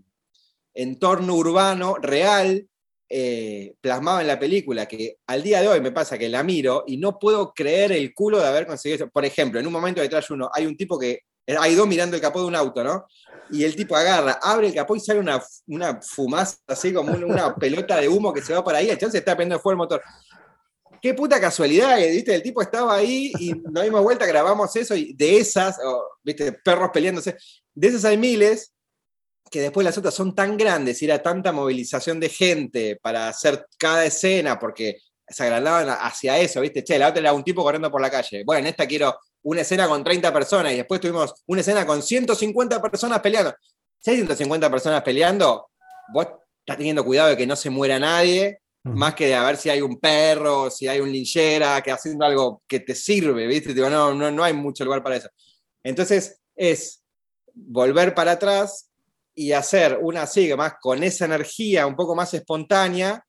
entorno urbano real eh, plasmado en la película, que al día de hoy me pasa que la miro y no puedo creer el culo de haber conseguido eso. Por ejemplo, en un momento detrás de uno, hay un tipo que, hay dos mirando el capó de un auto, ¿no? Y el tipo agarra, abre el capó y sale una, una fumaza, así como una, pelota de humo que se va para ahí, entonces está prendiendo fuego el motor. Qué puta casualidad, eh, ¿viste? El tipo estaba ahí y nos dimos vuelta, grabamos eso y de esas, ¿viste? Perros peleándose, de esas hay miles que después las otras son tan grandes y era tanta movilización de gente para hacer cada escena, porque se agrandaban hacia eso, ¿viste? Che, la otra era un tipo corriendo por la calle. Bueno, en esta quiero una escena con 30 personas y después tuvimos una escena con 150 personas peleando. Si hay 150 personas peleando, vos estás teniendo cuidado de que no se muera nadie, más que de a ver si hay un perro, si hay un linchera, que haciendo algo que te sirve, ¿viste? Digo, no, no, no hay mucho lugar para eso. Entonces, es volver para atrás y hacer una así, más con esa energía un poco más espontánea,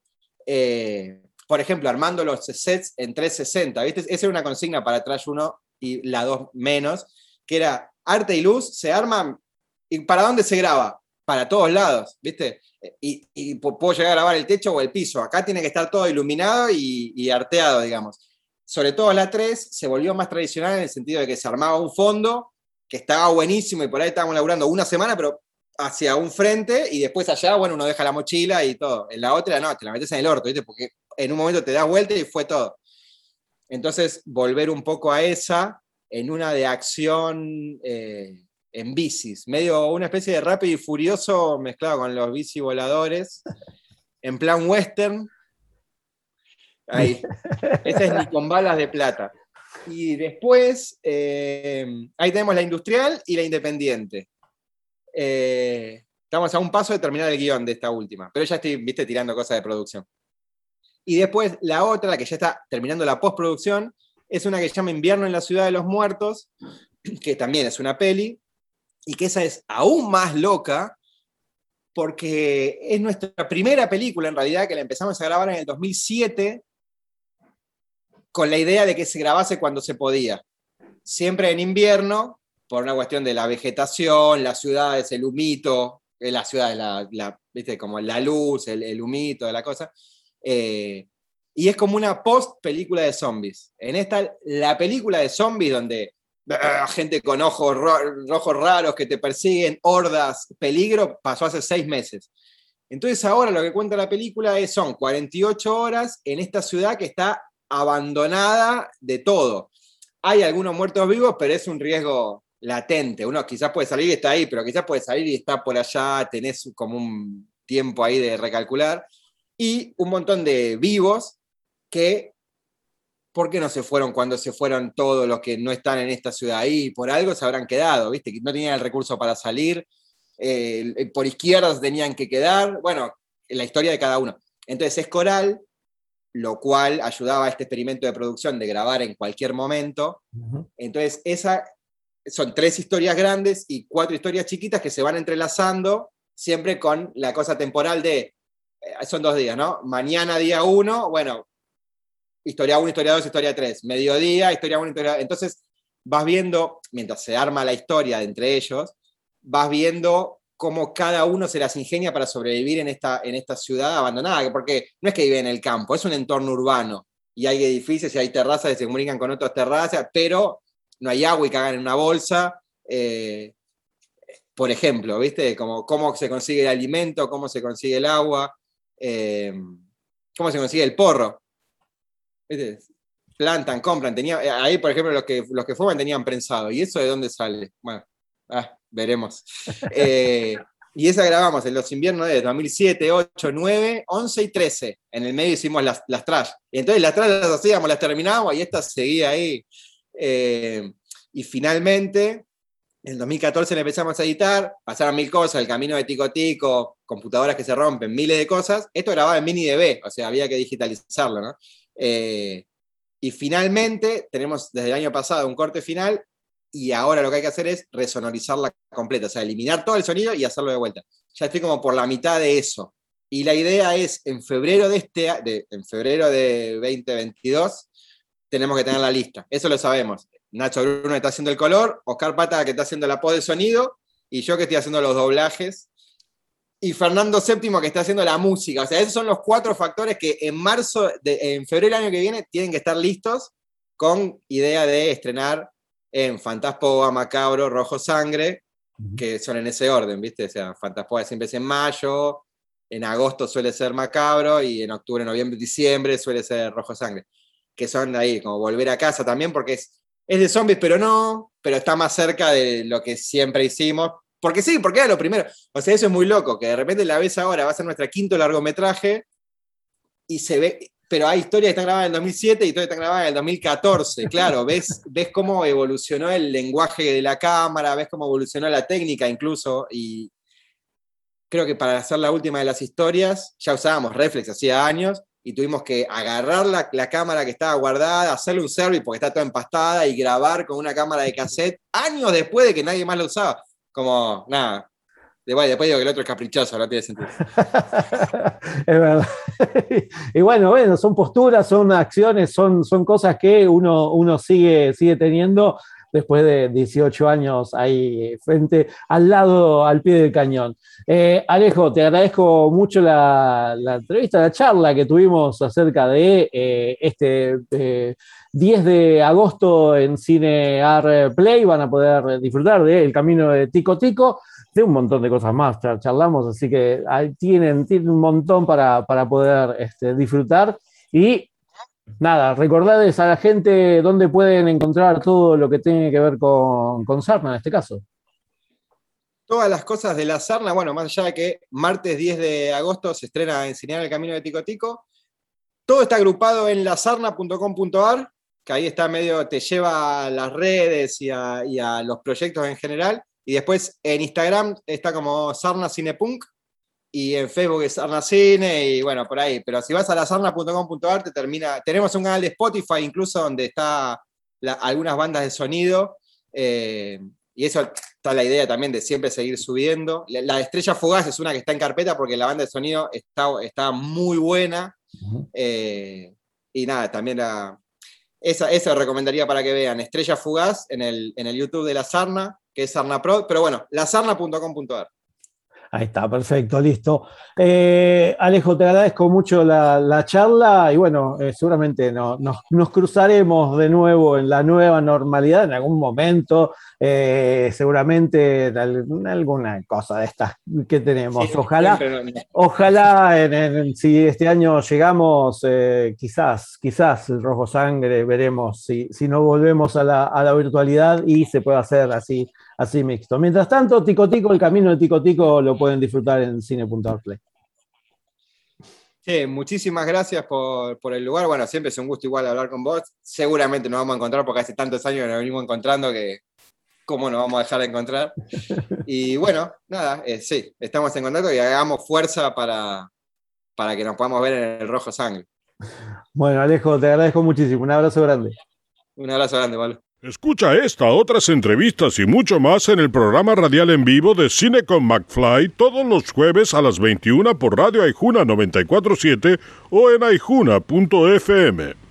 eh, por ejemplo, armando los sets en 360, ¿viste? Esa era una consigna para Trash 1 y la 2 menos, que era arte y luz, se arman, ¿y para dónde se graba? Para todos lados, ¿viste? Y, puedo llegar a grabar el techo o el piso. Acá tiene que estar todo iluminado y, y arteado, digamos. Sobre todo la 3 se volvió más tradicional en el sentido de que se armaba un fondo que estaba buenísimo y por ahí estábamos laburando una semana, pero hacia un frente y después allá, bueno, uno deja la mochila y todo. En la otra, no, te la metes en el orto, ¿viste? Porque en un momento te das vuelta y fue todo. Entonces, volver un poco a esa en una de acción eh, en bicis, medio una especie de rápido y furioso mezclado con los bici voladores, en plan western. Ahí. Ese es ni con balas de plata. Y después, eh, ahí tenemos la industrial y la independiente. Eh, estamos a un paso de terminar el guion de esta última, pero ya estoy, viste, tirando cosas de producción. Y después la otra, la que ya está terminando la postproducción, es una que se llama Invierno en la Ciudad de los Muertos, que también es una peli, y que esa es aún más loca, porque es nuestra primera película, en realidad, que la empezamos a grabar en el 2007, con la idea de que se grabase cuando se podía. Siempre en invierno, por una cuestión de la vegetación, las ciudades, el humito, eh, la ciudad, la, ¿viste? como la luz, el, humito de la cosa. Eh, y es como una post película de zombies. En esta, la película de zombies donde gente con ojos rojos raros que te persiguen, hordas, peligro, pasó hace seis meses. Entonces ahora lo que cuenta la película es, son 48 horas en esta ciudad que está abandonada de todo. Hay algunos muertos vivos, pero es un riesgo latente. Uno quizás puede salir y está ahí, pero quizás puede salir y está por allá, tenés como un tiempo ahí de recalcular. Y un montón de vivos que, ¿por qué no se fueron cuando se fueron todos los que no están en esta ciudad ahí? Por algo se habrán quedado, ¿viste? No tenían el recurso para salir, eh, por izquierdas tenían que quedar, bueno, la historia de cada uno. Entonces es coral, lo cual ayudaba a este experimento de producción de grabar en cualquier momento. Entonces, esa son tres historias grandes y cuatro historias chiquitas que se van entrelazando siempre con la cosa temporal de, eh, son dos días, ¿no? Mañana día uno, bueno, historia uno, historia dos, historia tres, mediodía, historia uno, historia Entonces vas viendo, mientras se arma la historia entre ellos, vas viendo cómo cada uno se las ingenia para sobrevivir en esta, en esta ciudad abandonada, porque no es que vive en el campo, es un entorno urbano, y hay edificios y hay terrazas que se comunican con otras terrazas, pero no hay agua y cagan en una bolsa. Eh, por ejemplo, ¿viste? Cómo se consigue el alimento, cómo se consigue el agua, eh, cómo se consigue el porro. Plantan, compran. Tenía, eh, ahí, por ejemplo, los que, los que fuman tenían prensado. ¿Y eso de dónde sale? Bueno, ah, veremos. y esa grabamos en los inviernos de 2007, 8, 9, 11 y 13. En el medio hicimos las, las trash. Y entonces las trash las hacíamos, las terminábamos y esta seguía ahí. Eh, y finalmente, En el 2014 le empezamos a editar, pasaron mil cosas, el camino de Tico Tico, computadoras que se rompen, miles de cosas. Esto grababa en mini DB, o sea, había que digitalizarlo, ¿no? Eh, y finalmente tenemos desde el año pasado un corte final y ahora lo que hay que hacer es resonorizarla completa, o sea, eliminar todo el sonido y hacerlo de vuelta. Ya estoy como por la mitad de eso. Y la idea es, en febrero de este en febrero de 2022, tenemos que tener la lista. Eso lo sabemos. Nacho Bruno está haciendo el color, Oscar Pata que está haciendo la voz de sonido, y yo que estoy haciendo los doblajes, y Fernando VII que está haciendo la música. O sea, esos son los cuatro factores que en marzo, en febrero del año que viene, tienen que estar listos con idea de estrenar en Fantaspoa, Macabro, Rojo Sangre, que son en ese orden, ¿viste? O sea, Fantaspoa siempre es en mayo, en agosto suele ser Macabro y en octubre, noviembre, diciembre suele ser Rojo Sangre, que son ahí, como volver a casa también, porque es, es de zombies, pero no, pero está más cerca de lo que siempre hicimos. Porque sí, porque era lo primero. O sea, eso es muy loco, que de repente la ves ahora, va a ser nuestra quinto largometraje y se ve, pero hay historias que están grabadas en el 2007 y historias que están grabadas en el 2014. Claro, ves, ves cómo evolucionó el lenguaje de la cámara, ves cómo evolucionó la técnica incluso, y, creo que para hacer la última de las historias ya usábamos reflex hacía años y tuvimos que agarrar la, la, cámara que estaba guardada, hacerle un service porque está toda empastada y grabar con una cámara de cassette años después de que nadie más la usaba. Como, nada. Después, después digo que el otro es caprichoso, no tiene sentido. es verdad. y bueno, bueno, son posturas, son acciones, son, son cosas que uno, uno sigue, sigue teniendo después de 18 años ahí frente, al lado, al pie del cañón. Eh, Alejo, te agradezco mucho la, la, entrevista, la charla que tuvimos acerca de eh, este eh, 10 de agosto en Cine Art Play. Van a poder disfrutar de El Camino de Tico Tico, de un montón de cosas más charlamos, así que tienen, tienen un montón para, para poder este, disfrutar. Y nada, recordarles a la gente dónde pueden encontrar todo lo que tiene que ver con, con Sarna en este caso. Todas las cosas de la Sarna, bueno, más allá de que martes 10 de agosto se estrena Enseñar el Camino de Tico Tico, todo está agrupado en lasarna.com.ar, que ahí está medio, te lleva a las redes y a, y a, los proyectos en general, y después en Instagram está como Sarna Cinepunk, y en Facebook es Sarna Cine, y bueno, por ahí. Pero si vas a lasarna.com.ar, te termina. Tenemos un canal de Spotify incluso donde está la, algunas bandas de sonido. Eh, y eso está la idea también de siempre seguir subiendo. La, la, Estrella Fugaz es una que está en carpeta porque la banda de sonido está, está muy buena. Eh, y nada, también la, esa, esa recomendaría para que vean. Estrella Fugaz en el, en el YouTube de La Sarna, que es Sarna Pro. Pero bueno, lasarna.com.ar. Ahí está, perfecto, listo. Eh, Alejo, te agradezco mucho la, la charla y bueno, eh, seguramente no, nos, nos, cruzaremos de nuevo en la nueva normalidad en algún momento, eh, seguramente alguna cosa de estas que tenemos. Sí, ojalá, ojalá en, en, si este año llegamos, eh, quizás, quizás el rojo sangre, veremos si, si no volvemos a la, a la virtualidad y se puede hacer así así mixto. Mientras tanto, Tico Tico, el camino de Tico Tico lo pueden disfrutar en cine.play. Sí, muchísimas gracias por, por, el lugar. Bueno, siempre es un gusto igual hablar con vos. Seguramente nos vamos a encontrar porque hace tantos años que nos venimos encontrando que cómo nos vamos a dejar de encontrar. Y bueno, nada, eh, sí, estamos en contacto y hagamos fuerza para, para que nos podamos ver en el rojo sangre. Bueno, Alejo, te agradezco muchísimo. Un abrazo grande. Un abrazo grande, Pablo. Escucha esta, otras entrevistas y mucho más en el programa radial en vivo de Cine con McFly todos los jueves a las 21 por Radio Aijuna 947 o en aijuna.fm.